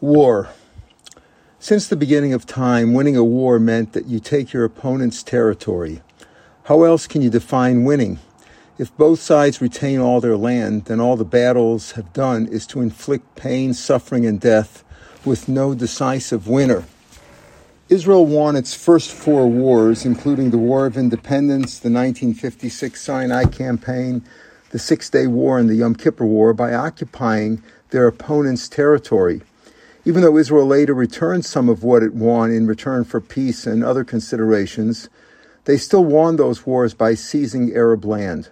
War. Since the beginning of time, winning a war meant that you take your opponent's territory. How else can you define winning? If both sides retain all their land, then all the battles have done is to inflict pain, suffering, and death with no decisive winner. Israel won its first four wars, including the War of Independence, the 1956 Sinai Campaign, the Six Day War, and the Yom Kippur War, by occupying their opponent's territory. Even though Israel later returned some of what it won in return for peace and other considerations, they still won those wars by seizing Arab land.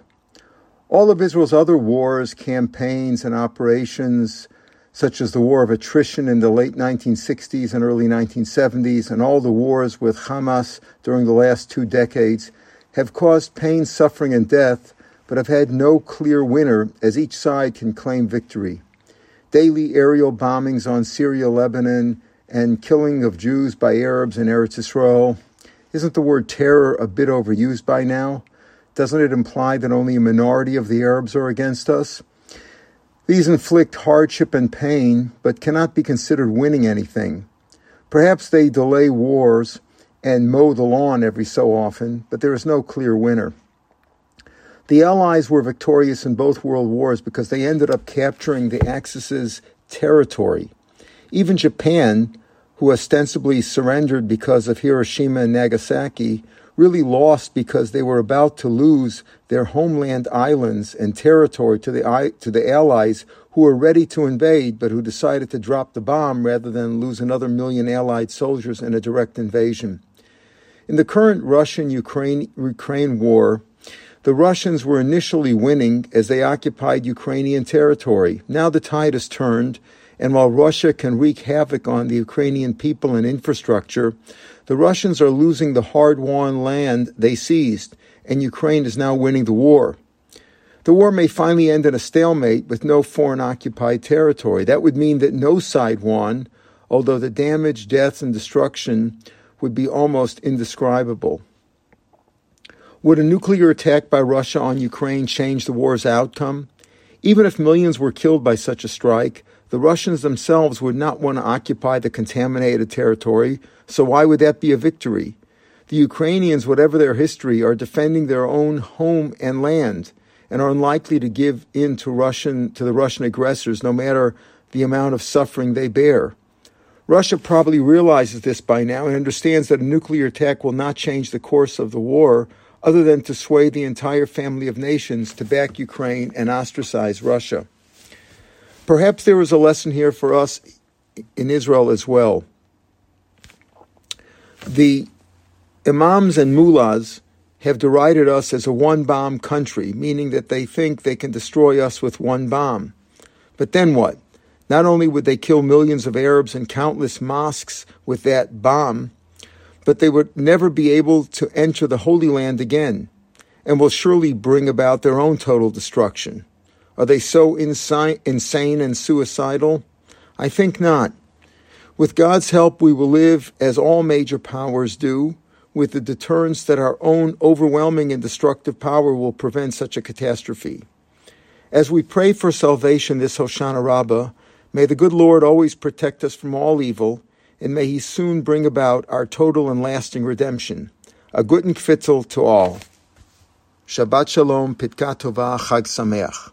All of Israel's other wars, campaigns, and operations, such as the war of attrition in the late 1960s and early 1970s, and all the wars with Hamas during the last two decades, have caused pain, suffering, and death, but have had no clear winner as each side can claim victory daily aerial bombings on Syria, Lebanon, and killing of Jews by Arabs in Eretz Israel. Isn't the word terror a bit overused by now? Doesn't it imply that only a minority of the Arabs are against us? These inflict hardship and pain, but cannot be considered winning anything. Perhaps they delay wars and mow the lawn every so often, but there is no clear winner. The Allies were victorious in both world wars because they ended up capturing the Axis' territory. Even Japan, who ostensibly surrendered because of Hiroshima and Nagasaki, really lost because they were about to lose their homeland islands and territory to the, to the Allies who were ready to invade but who decided to drop the bomb rather than lose another million Allied soldiers in a direct invasion. In the current Russian Ukraine war, the Russians were initially winning as they occupied Ukrainian territory. Now the tide has turned, and while Russia can wreak havoc on the Ukrainian people and infrastructure, the Russians are losing the hard won land they seized, and Ukraine is now winning the war. The war may finally end in a stalemate with no foreign occupied territory. That would mean that no side won, although the damage, deaths, and destruction would be almost indescribable. Would a nuclear attack by Russia on Ukraine change the war's outcome? Even if millions were killed by such a strike, the Russians themselves would not want to occupy the contaminated territory, so why would that be a victory? The Ukrainians, whatever their history, are defending their own home and land and are unlikely to give in to Russian to the Russian aggressors no matter the amount of suffering they bear. Russia probably realizes this by now and understands that a nuclear attack will not change the course of the war other than to sway the entire family of nations to back Ukraine and ostracize Russia. Perhaps there is a lesson here for us in Israel as well. The imams and mullahs have derided us as a one bomb country, meaning that they think they can destroy us with one bomb. But then what? Not only would they kill millions of Arabs and countless mosques with that bomb, but they would never be able to enter the Holy Land again and will surely bring about their own total destruction. Are they so insane and suicidal? I think not. With God's help, we will live as all major powers do, with the deterrence that our own overwhelming and destructive power will prevent such a catastrophe. As we pray for salvation this Hoshana Rabbah, may the good Lord always protect us from all evil and may He soon bring about our total and lasting redemption. A guten Kvitzel to all. Shabbat Shalom, Pitka Tova, Chag Sameach.